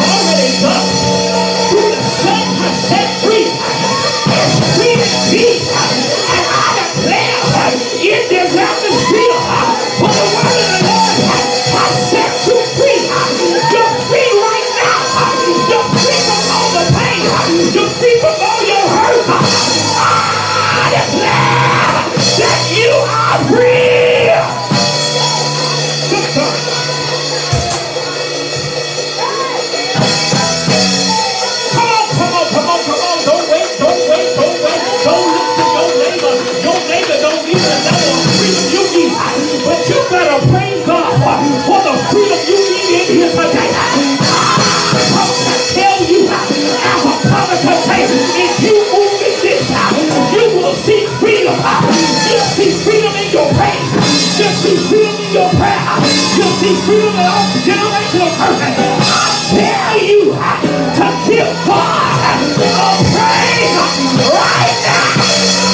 already done. See freedom in your prayer. You'll see freedom in all generational curses. I tell you to give God a praise right now.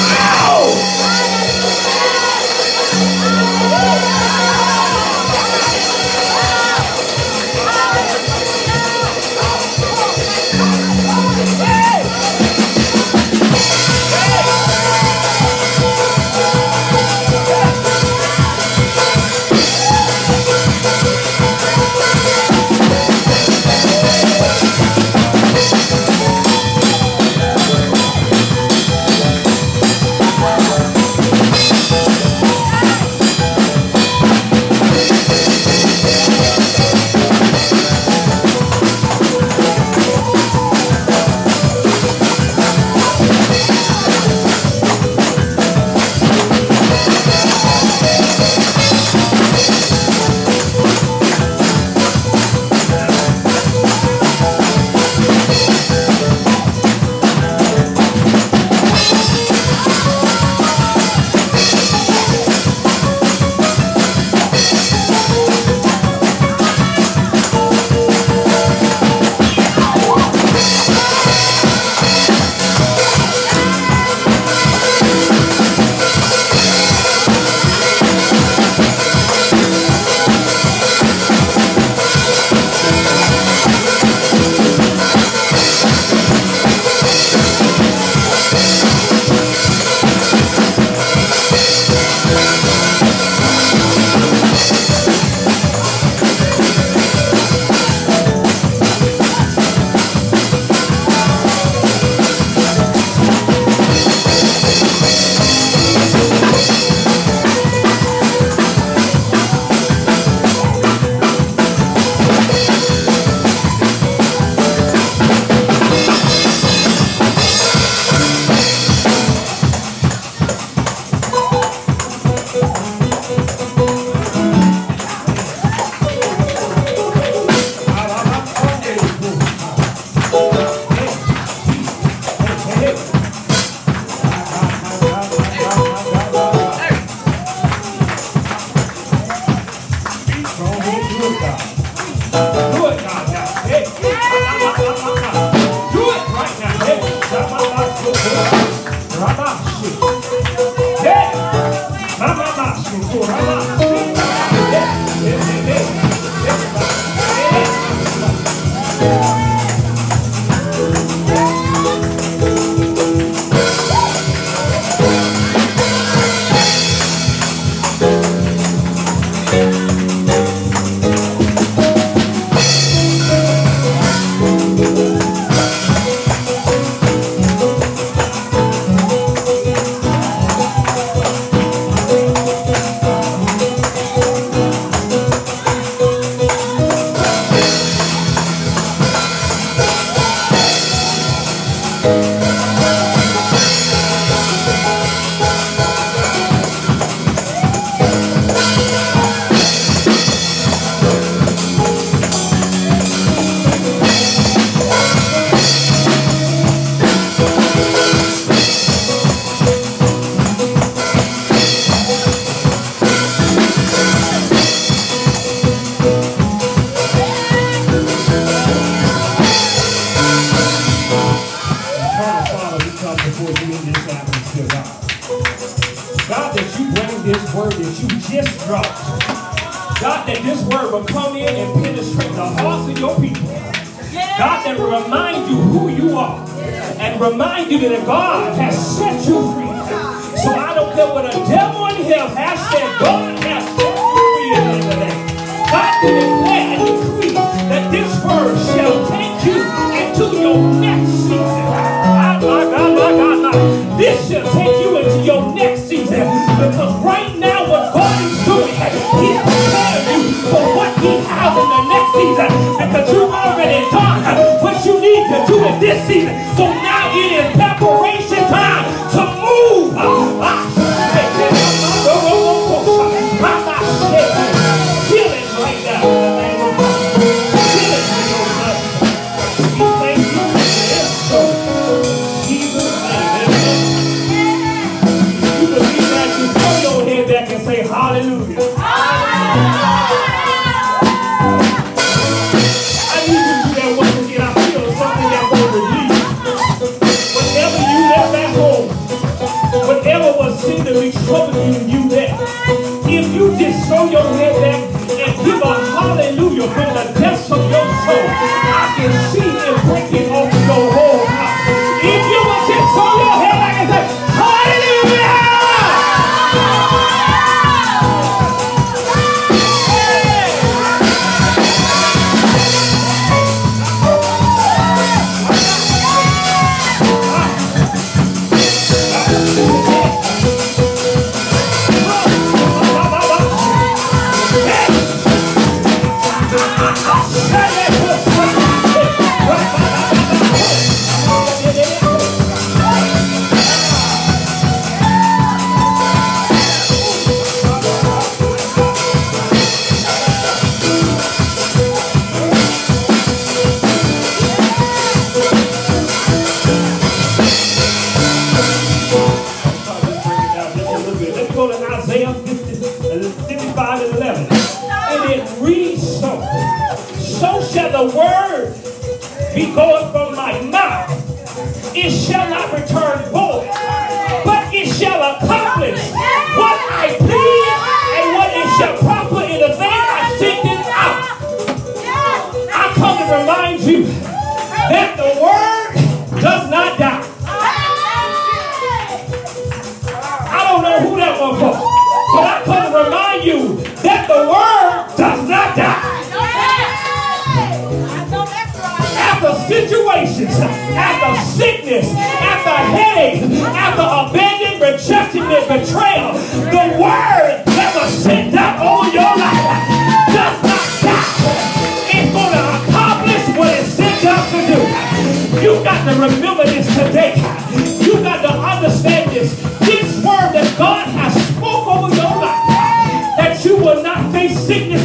God, that you bring this word that you just dropped. God, that this word will come in and penetrate the hearts of your people. God, that will remind you who you are and remind you that God has set you free. So I don't care what a devil in hell has said, God has set you free in the name. God will declare and decree that this word shall take you into your next season. of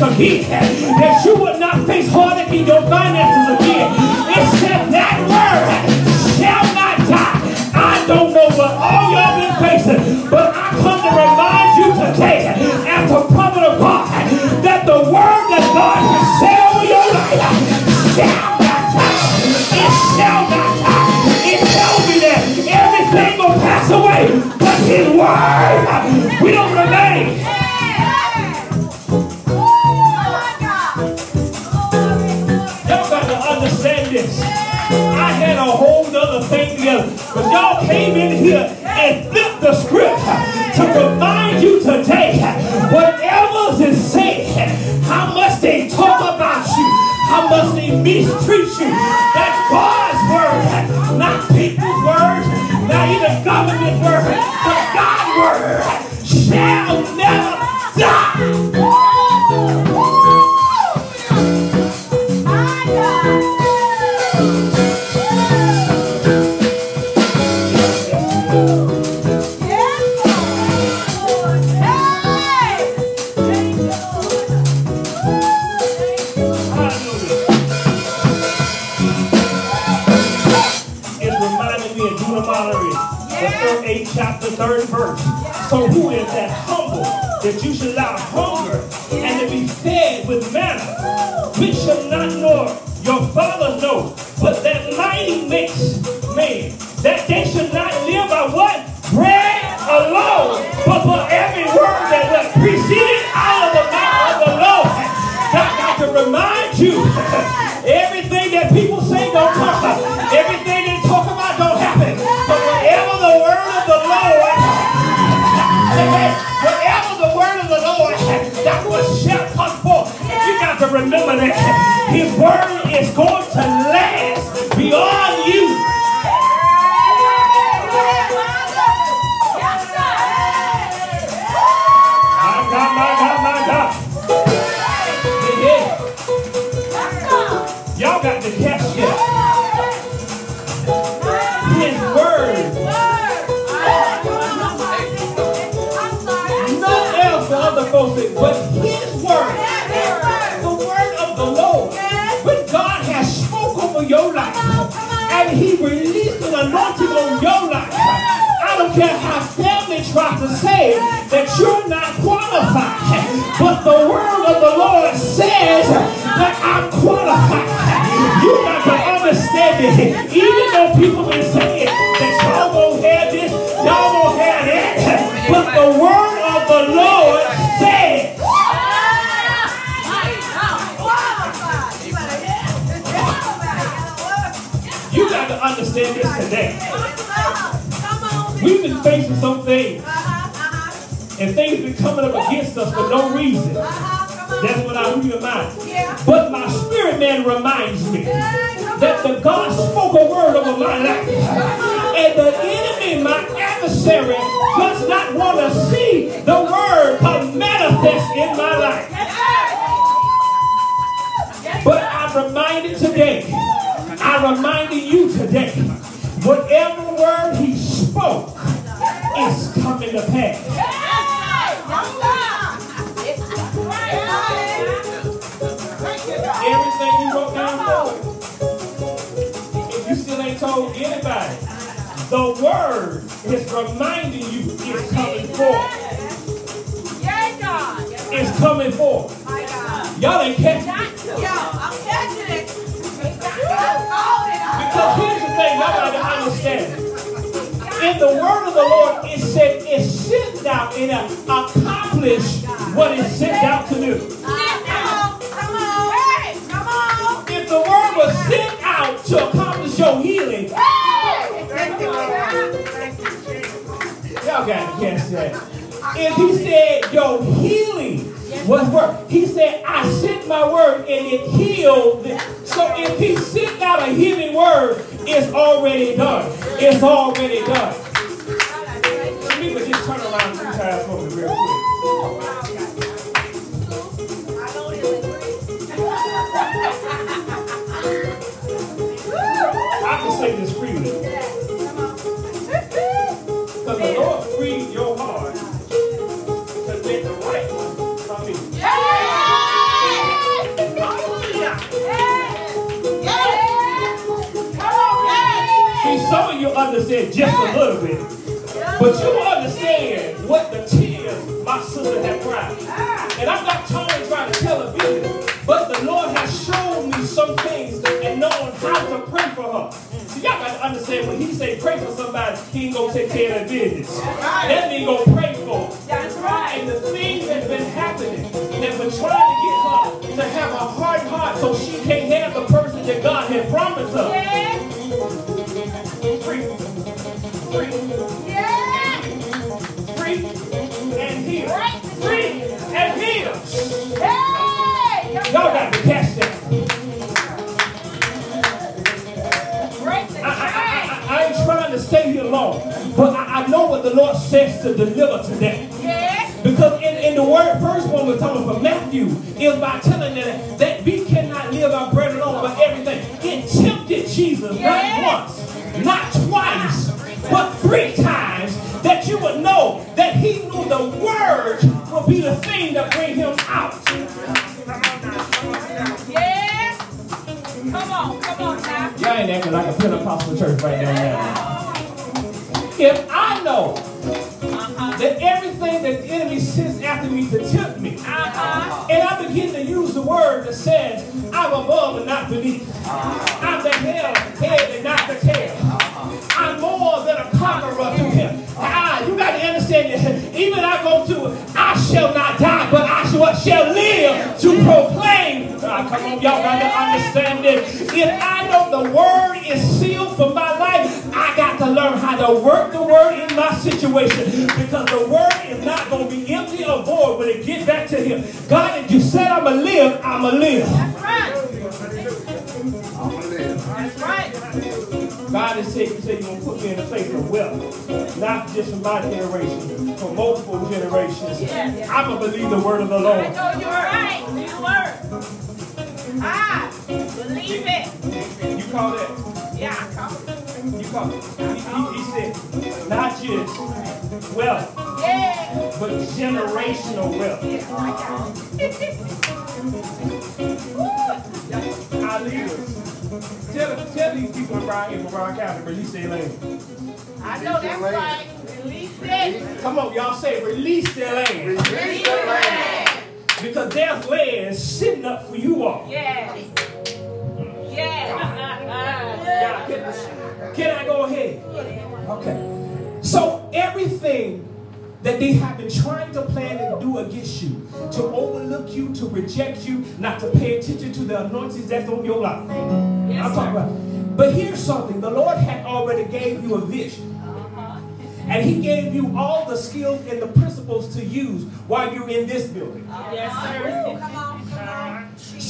this again. That you will not face heartache in your finances again. It said that word shall not die. I don't know what all y'all been facing, but I come to remind you today, as a prophet of God, that the word that God has said over your life shall not die. It shall not die. It tells me that everything will pass away, but his word, will remain. whatever is said, how much they talk about you, how much they mistreat you, We shall not nor your father know, but that mighty mix. Even though people been saying that y'all won't have this, y'all won't have that, but the word of the Lord says you got to understand this today. We've been facing some things, and things been coming up against us for no reason. That's what I read in mind. But my spirit man reminds me that the God spoke a word over my life. And the enemy, my adversary, does not want to see the word come manifest in my life. But I'm reminded today, I'm reminding you today, whatever word he spoke is coming to pass. Everything you wrote down, told anybody, the word is reminding you it's coming forth. It's coming forth. Y'all ain't catching it. Yo, I'm catching it. Because here's the thing, y'all gotta understand. In the word of the Lord, it said it's sent out and accomplished what it's sent out to do. Come on. Come on. If the word was sent out to accomplish your healing, y'all got to catch that. If he said your healing was work, he said, I sent my word and it healed. So if he sent out a healing word, it's already done. It's already done. People just turn around three times for me real quick. Just a little bit. But you understand what the tears my sister had cried. And I'm not trying to try to tell a business, but the Lord has shown me some things and knowing how to pray for her. See, y'all got to understand when he say pray for somebody, he ain't gonna take care of their business. That means gonna pray If I know Uh-huh. that everything that the enemy sends after me to tempt me, Uh-huh. and I begin to use the word that says, I'm above and not beneath. I'm the head, head and not the tail. I'm more than a conqueror to him. Ah, you got to understand. Even I go to, I shall not die, but I shall, shall live to proclaim. Ah, come on, y'all got to understand this. If I know the word is sealed for my life, I got to learn how to work the word in my situation because the word is not going to be empty or void when it gets back to him. God, if you said I'm going to live, I'm going to live. That's right. I'm going to live. That's right. God has said, you said you're going to put me in a place of wealth, not just for my generation, for multiple generations. Yeah, yeah. I'm going to believe the word of the Lord. I know you're right. You were. I believe it. You call that? Yeah. You it? He, he, said, not just wealth, Yeah. but generational wealth. Yeah. Our leaders, tell, tell these people in Brown, in Brown County release their land. I know that's right. Release it. Come on, y'all say release their land. Release it. Because there's land sitting up for you all. Yes. Yes. Yeah, can, can I go ahead? Okay. So everything that they have been trying to plan and do against you, to overlook you, to reject you, not to pay attention to the anointings that's on your life. Yes, I'm talking sir. about. But here's something: the Lord had already gave you a vision. Uh-huh. And he gave you all the skills and the principles to use while you're in this building. Yes, sir.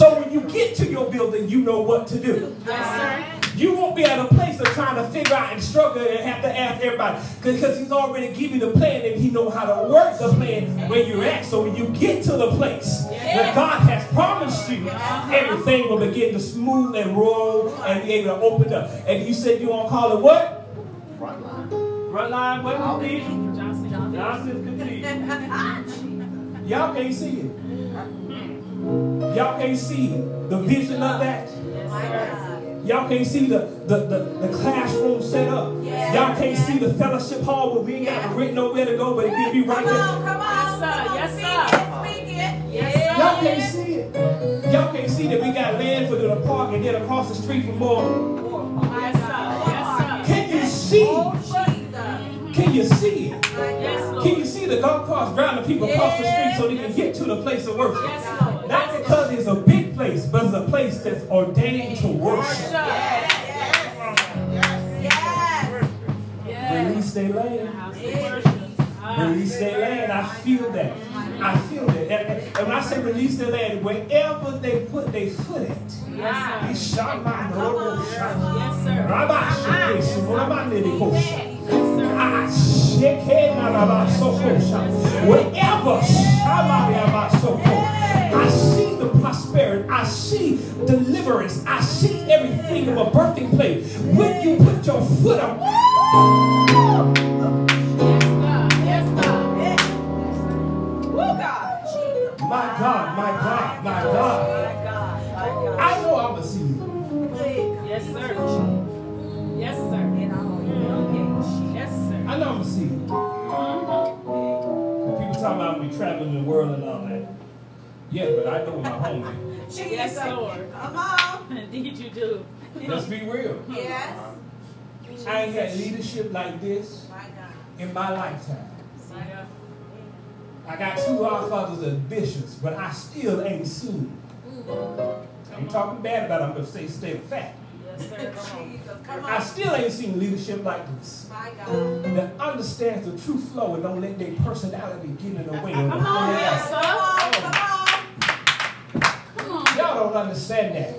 So when you get to your building, you know what to do. Yes. You won't be at a place of trying to figure out and struggle and have to ask everybody because he's already given you the plan and he know how to work the plan where you're at. So when you get to the place that God has promised you, uh-huh. everything will begin to smooth and roll and be able to open up. And you said you want to call it what? Frontline Frontline. what? Cathedral? Johnson. Johnson. Johnson Cathedral. Y'all can't see it. Y'all can't see the vision of that. Y'all can't see the, the, the, the classroom set up. Y'all can't see the fellowship hall where we ain't got written nowhere to go, but it give you right there. Yes, sir. Yes, sir. Yes, sir. Y'all can't see it. Y'all can't see that we got land for the park and then across the street for more. Yes, sir. Yes, sir. Can you see? Can you see it? Yes, Lord. Can you see the golf carts driving people across the street so they can get to the place of worship? Not because it's a big place, but it's a place that's ordained to worship. Release their land. House of worship. Ah, Release their land. I feel that. I feel that. And, and- when I say release their land, wherever they put their foot at, Yes, sir. shot my Lord. Yes, sir. Rabbi Sheke, I see everything of a birthing place. When you put your foot up, Yeah, but I know where my home Yes, Lord. Come on. Indeed you do. Let's be real. Yes. I ain't had leadership like this My God. in my lifetime. Yeah. I got two godfathers as bishops, but I still ain't seen. I ain't talking bad about them, but say state of fact. Yes, sir. Come on. Jesus. I still ain't seen leadership like this. My God. That understands the true flow and don't let their personality get in the way. of the Come on, flow. yes, sir. Don't understand that.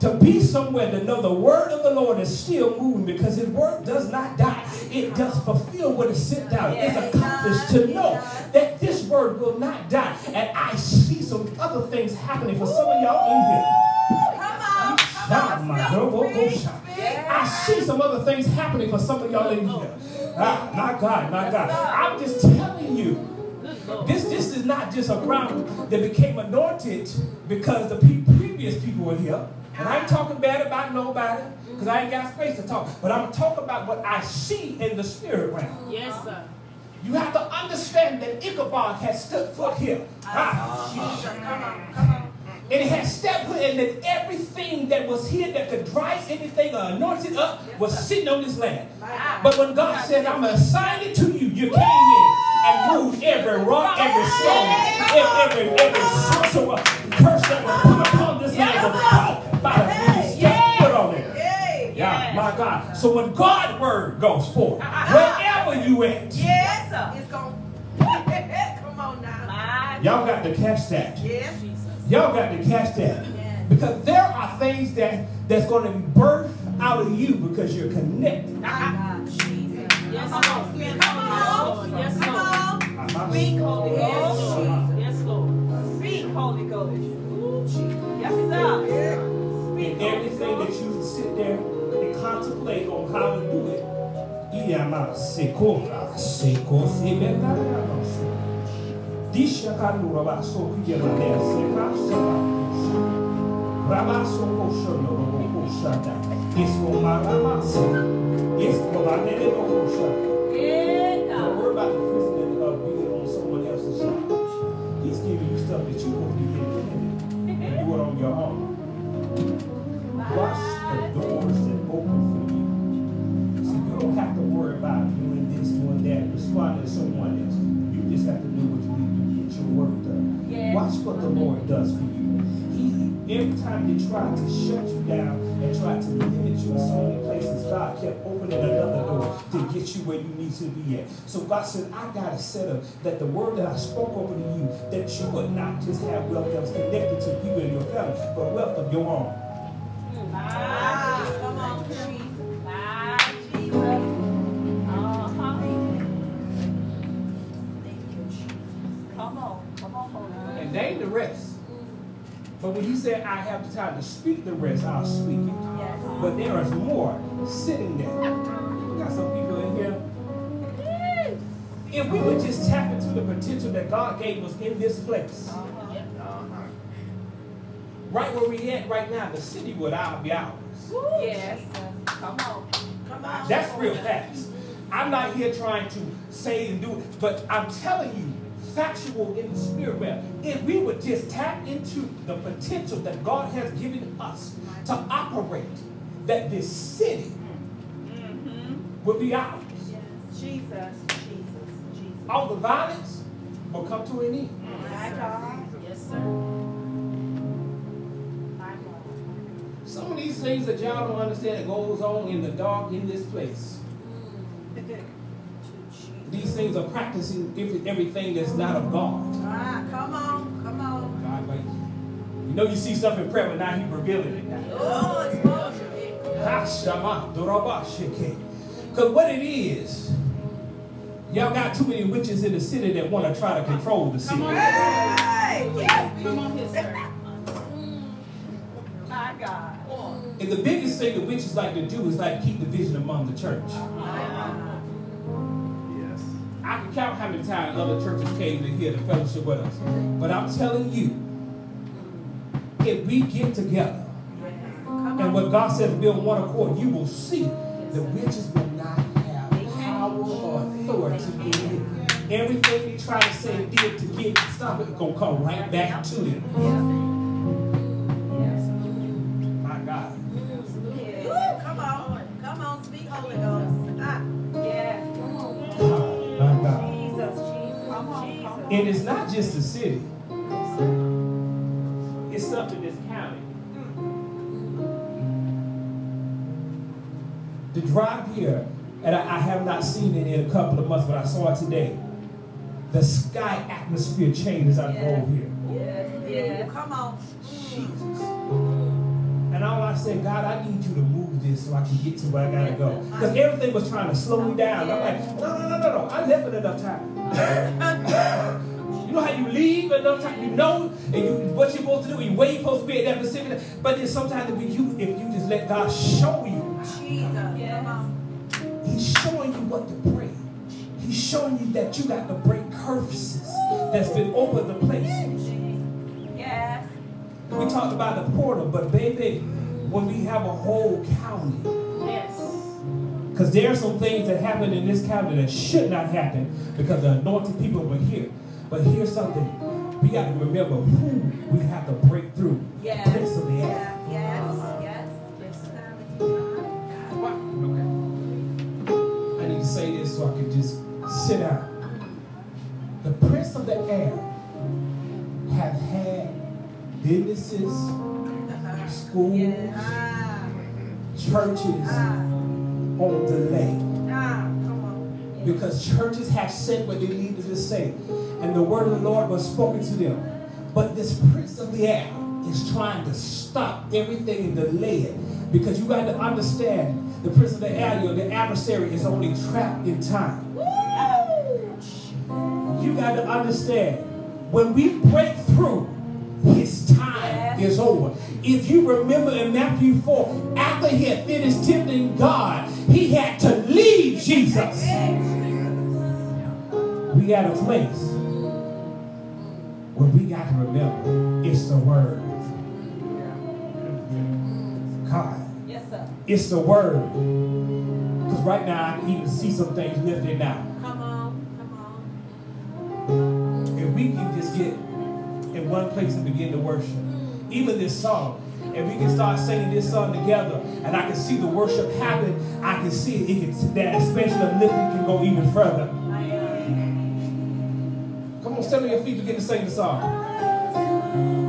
To be somewhere to know the word of the Lord is still moving because his word does not die. It does fulfill what is sent out. It's accomplished to know that this word will not die. And I see some other things happening for some of y'all in here. Come on. Come on. double Speak, bullshot. I see some other things happening for some of y'all in here. Ah, my God, my God. I'm just telling you. Good Lord. This this is not just a ground that became anointed because the pe- previous people were here. And I ain't talking bad about nobody because I ain't got space to talk. But I'm talking about what I see in the spirit realm. Yes, sir. You have to understand that Ichabod has stood foot here. Ah, Jesus. Come on. Come on. and it has stepped foot, and that everything that was here that could dry anything or anoint it up was sitting on this land. But when God said, I'm going to assign it to you, you came in moved every rock, every stone, every, every, every sorcerer, curse that was put upon this land was broke by the you stepped foot on it. Yeah, my God. So when God's word goes forth, wherever you at, Yes. It's going. Come on now. Y'all got to catch that. Yes. Jesus. Y'all got to catch that. Because there are things that that's going to be birthed out of you because you're connected. Yes, Lord. Yes, Lord. Yes, Lord. Speak, Holy Ghost. Yes, Lord. Speak, Holy Ghost. Yes, sir. And everything that you sit there and contemplate on how to do it. Iyama sekora seko sebetariano so. Disha kandura baso kiyama ne seka seka. Rama soko shono robo Shata. It's for my Ramasa. It's for my Nenebo Shata. Yeah, Don't worry about the president of being on someone else's job. He's giving you stuff that you're supposed to be independent and do it on your own. Watch the doors that open for you. So you don't have to worry about doing this, doing that, responding to someone else. You just have to do what you need to get your work done. Watch what the Lord does for you. Every time they try to shut you down and try to limit you in so many places, God kept opening another door to get you where you need to be at. So God said, I got to set up that the word that I spoke over to you, that you would not just have wealth that was connected to you and your family, but wealth of your own. Ah, But when he said, I have the time to speak the rest, I'll speak it. Yes. But there is more sitting there. We got some people in here. If we would just tap into the potential that God gave us in this place, right where we at right now, the city would all be ours. Yes. Come on. Come on. That's real facts. I'm not here trying to say and do it, but I'm telling you, factual in the spirit realm. If we would just tap into the potential that God has given us to operate, that this city Mm-hmm. will be ours. Jesus. Jesus. Jesus. All the violence will come to an end. My God. Yes, sir. My God. Some of these things that y'all don't understand that goes on in the dark in this place. These things are practicing every- everything that's not of God. Ah, come on, come on. God, like, you know you see stuff in prayer, but now He's revealing it now. Oh, exposure. Because what it is, y'all got too many witches in the city that want to try to control the city. Hey, yes. Come on here, sir. My God. And the biggest thing the witches like to do is like keep division among the church. I can count how many times other churches came to hear the fellowship with us. But I'm telling you, if we get together and what God says be on one accord, you will see the witches will not have power or authority in it. Everything they try to say and did to get stop it gonna come right back to them. And it's not just the city. It's stuff in this county. The drive here, and I, I have not seen it in a couple of months, but I saw it today. The sky atmosphere changes as I drove here. Yes. Yes. Come on. Jesus. And all I said, God, I need you to move this so I can get to where I gotta go. Because everything was trying to slow me down. I'm like, no, no, no, no, no. I left it enough time. You know how you leave enough time, you know, and you what you're supposed to do, and where you're supposed to be at that specific. But then sometimes if you if you just let God show you, Jesus. He's showing you what to pray. He's showing you that you got to break curses that's been over the place. Yes. We talked about the portal, but baby, when we have a whole county, Yes. Because there are some things that happen in this cabinet that should not happen because the anointed people were here. But here's something. We got to remember who we have to break through. Yes. Prince of the air. Yeah, yes, yes. This time is time. Okay. I need to say this so I can just sit down. The Prince of the Air have had businesses, schools, Yeah. Ah, churches ah, on delay. ah, come on. because churches have said what they needed to say, and the word of the Lord was spoken to them. But this prince of the air is trying to stop everything and delay it because you got to understand the prince of the air, the adversary is only trapped in time. You got to understand when we break through, his time is over. If you remember in Matthew 4, after he had finished tempting God, he had to leave Jesus. We got a place where we got to remember it's the word. God. It's the word. Because right now I can even see some things lifted now. Come on, come on. If we can just get in one place and begin to worship. Mm. Even this song, if we can start singing this song together and I can see the worship happen, I can see it, it can, that expansion of lifting can go even further. Come on, stand on your feet, begin to sing the song.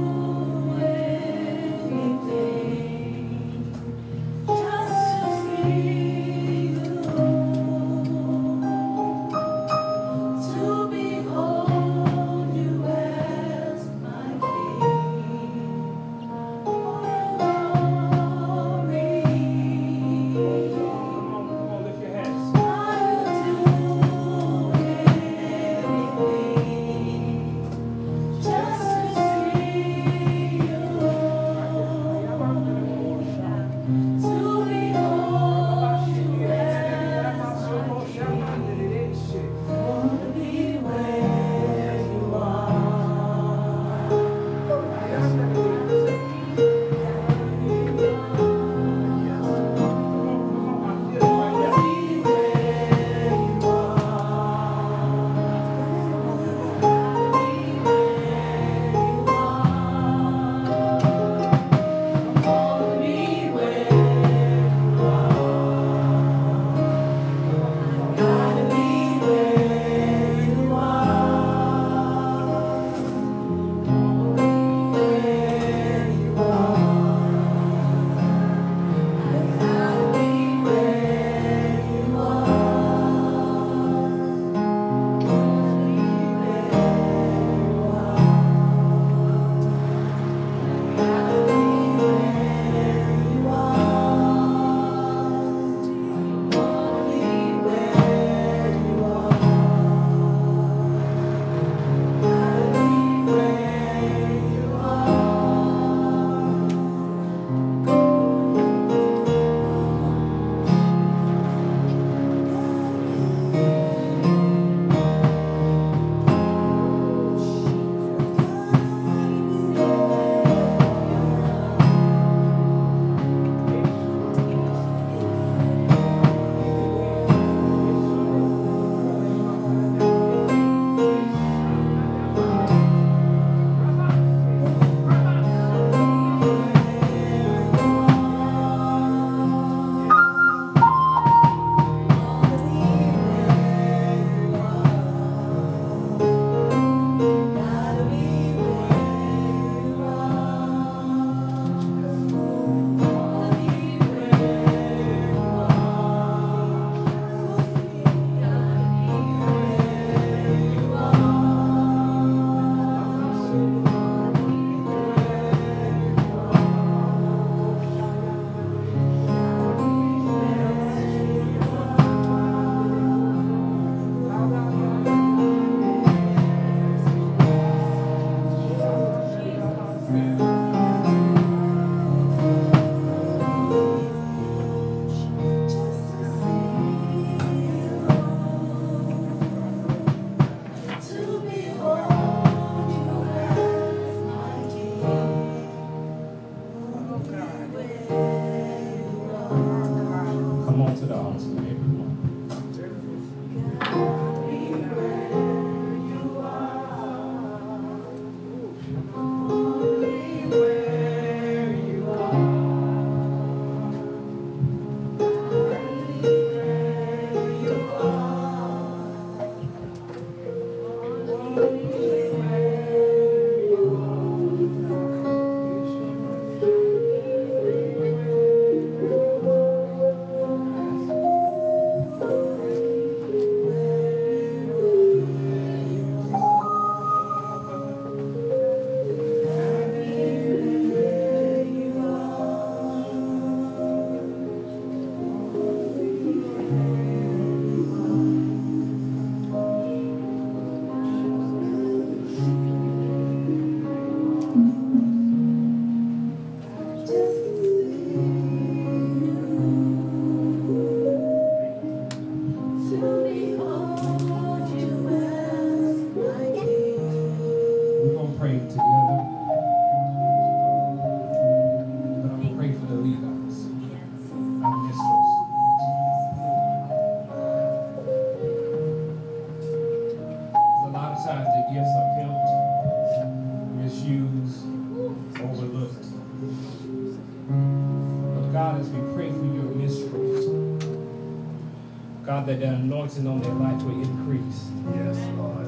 The on their life will increase. Yes, Lord.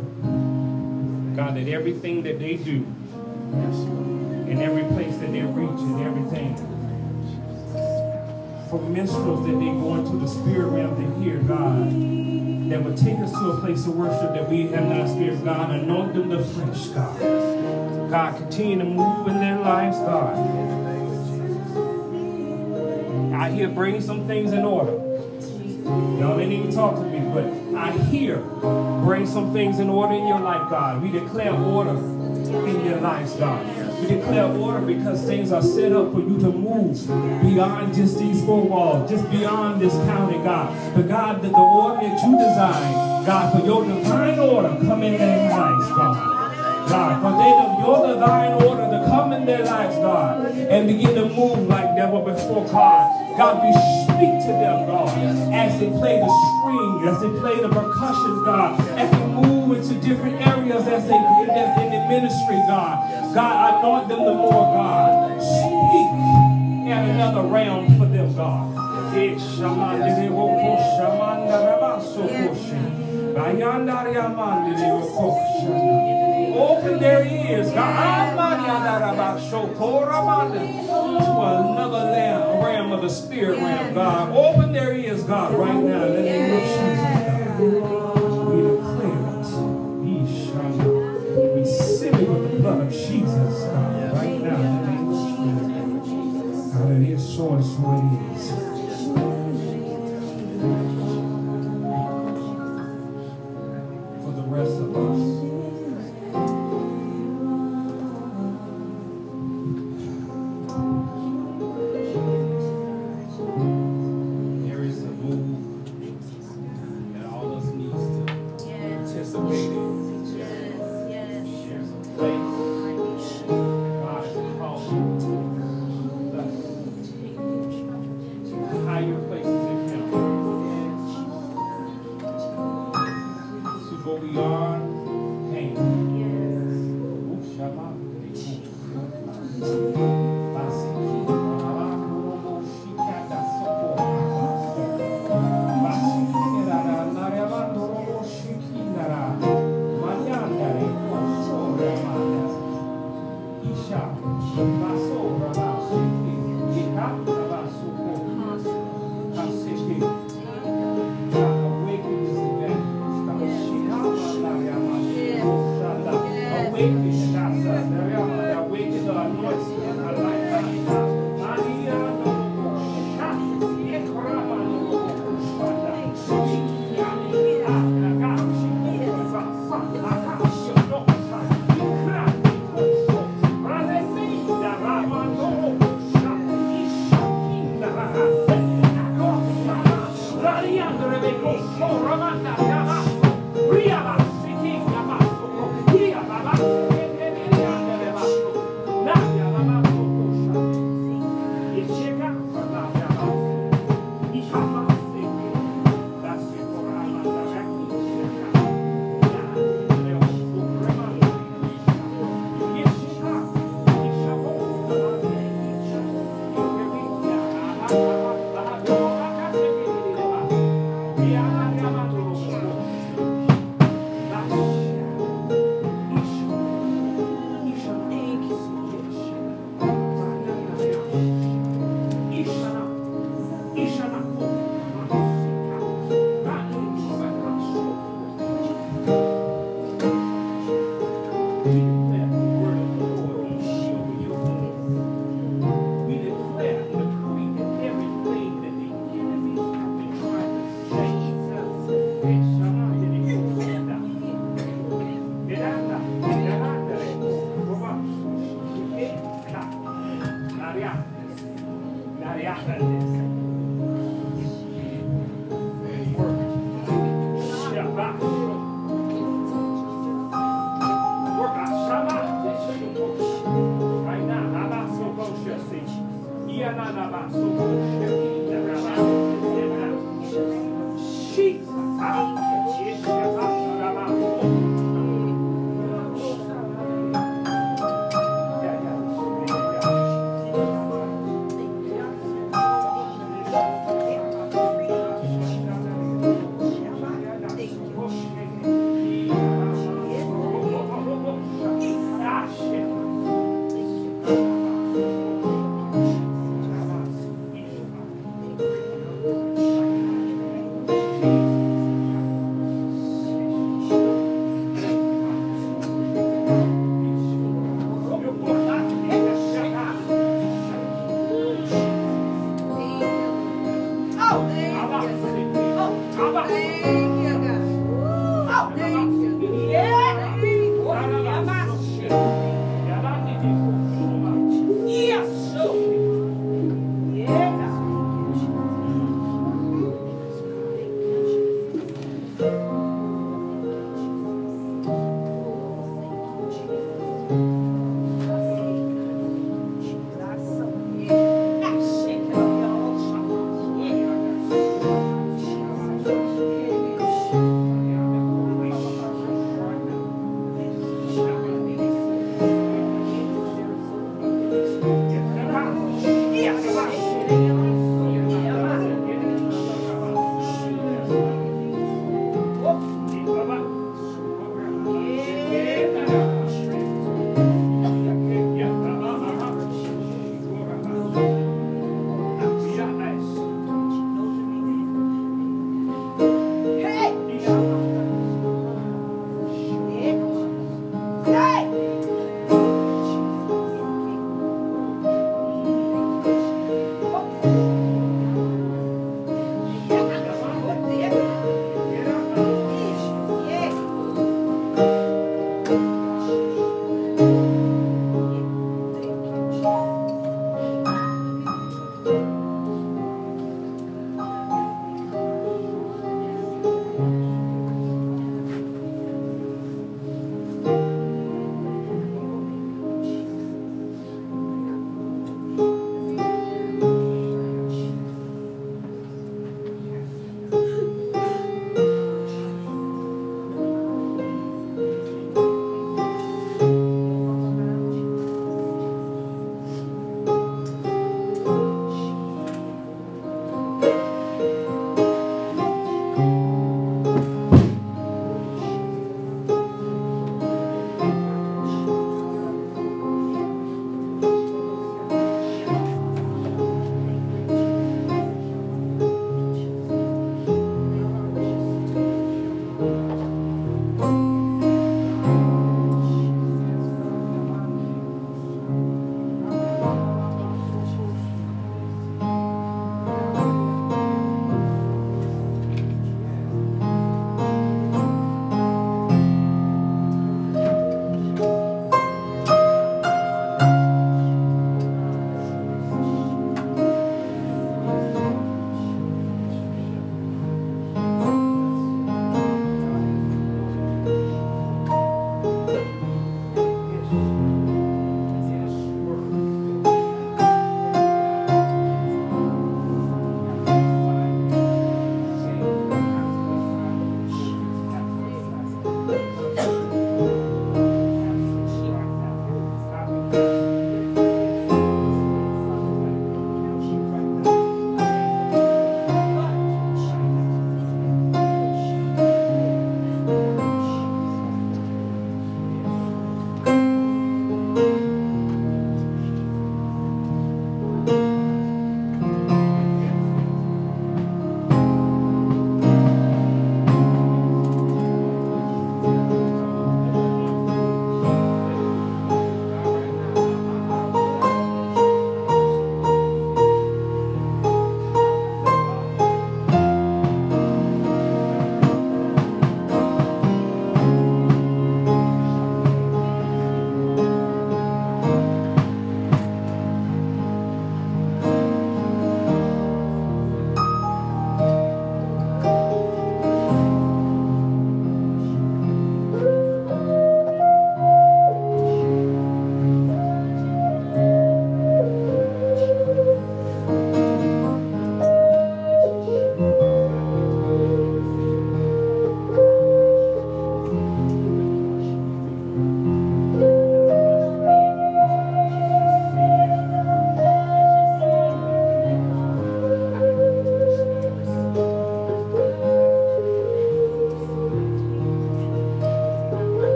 God, that everything that they do, yes, in every place that they reach, and everything, for minstrels that they go into the spirit realm to hear, God, that would take us to a place of worship that we have not experienced, God, anoint them afresh, God. God, continue to move in their lives, God. I hear bring some things in order. Y'all didn't even talk to me, but I hear bring some things in order in your life, God. We declare order in your lives, God. We declare order because things are set up for you to move beyond just these four walls, just beyond this county, God. But God, that the order that you design, God, for your divine order come in their lives, God. God, for they of your divine order to come in their lives, God, and begin to move like never before, God. God, we speak to them, God, as they play the string, as they play the percussion, God, as they move into different areas as they as in the ministry, God. God, anoint them the more, God. Speak at another realm for them, God. Riamande wo ko. Open their ears, God, Amanda rabasho ko ramanda, to another realm, realm of the spirit realm, God. Oh, Open their ears, God, right now Let the name of Jesus, God. We declare it. Ishana. We seal it with the blood of Jesus, God, right now in the name of Jesus. God, it is so and so it is.